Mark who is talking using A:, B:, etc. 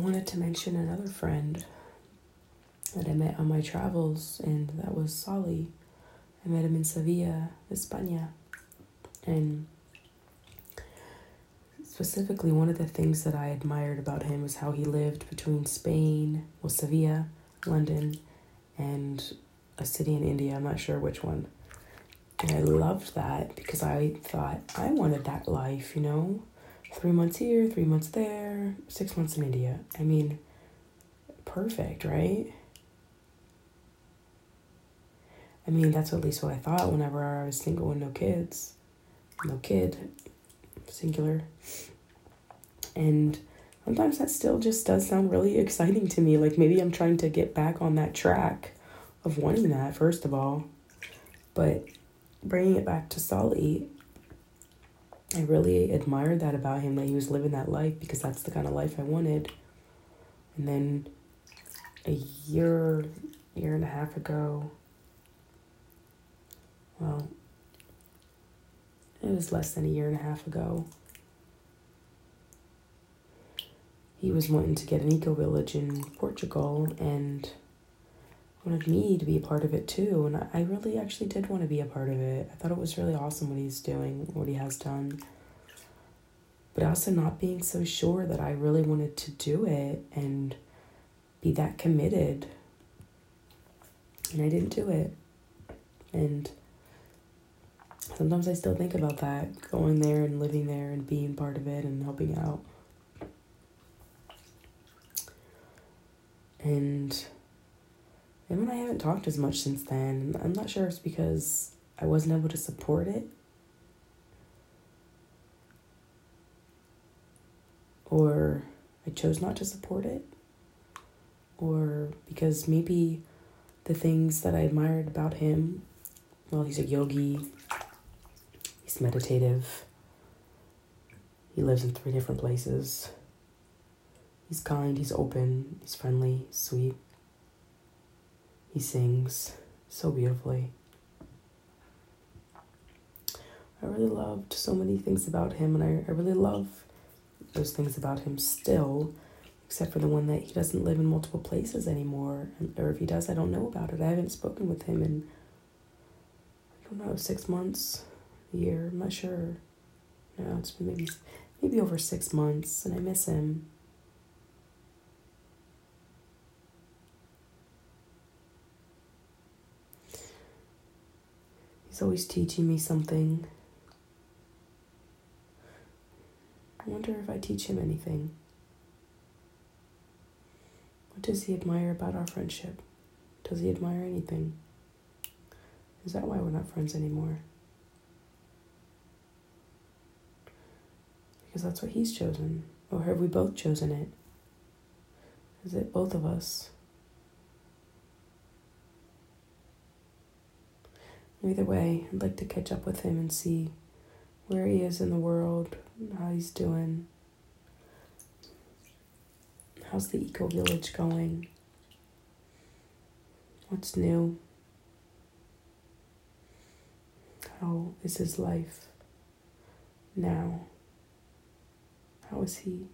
A: wanted to mention another friend that I met on my travels, and that was Sali. I met him in Sevilla, España. And specifically, one of the things that I admired about him was how he lived between Spain, well, Sevilla, London, and a city in India. I'm not sure which one. And I loved that because I thought I wanted that life, you know? Three months here, three months there, six months in India. I mean, perfect, right? I mean, that's at least what I thought whenever I was single and no kids. No kid, singular. And sometimes that still just does sound really exciting to me. Like maybe I'm trying to get back on that track of wanting that, first of all. But bringing it back to Sali, I really admired that about him that he was living that life because that's the kind of life I wanted. And then a year, year and a half ago, well, it was less than a year and a half ago. He was wanting to get an eco village in Portugal and wanted me to be a part of it too. And I really actually did want to be a part of it. I thought it was really awesome what he's doing, what he has done. But also not being so sure that I really wanted to do it and be that committed. And I didn't do it. And sometimes I still think about that, going there and living there and being part of it and helping out. And him and I haven't talked as much since then. I'm not sure if it's because I wasn't able to support it. Or I chose not to support it. Or because maybe the things that I admired about him, well, he's a yogi, He's meditative. He lives in three different places. He's kind, he's open, he's friendly, sweet. He sings so beautifully. I really loved so many things about him, and I, I really love those things about him still, except for the one that he doesn't live in multiple places anymore. Or if he does, I don't know about it. I haven't spoken with him in, I don't know, six months a year. I'm not sure. No, it's been maybe maybe over six months, and I miss him. He's always teaching me something. I wonder if I teach him anything. What does he admire about our friendship? Does he admire anything? Is that why we're not friends anymore? because that's what he's chosen. Or have we both chosen it? Is it both of us? Either way, I'd like to catch up with him and see where he is in the world, how he's doing. How's the eco village going? What's new? How is his life now? How is he?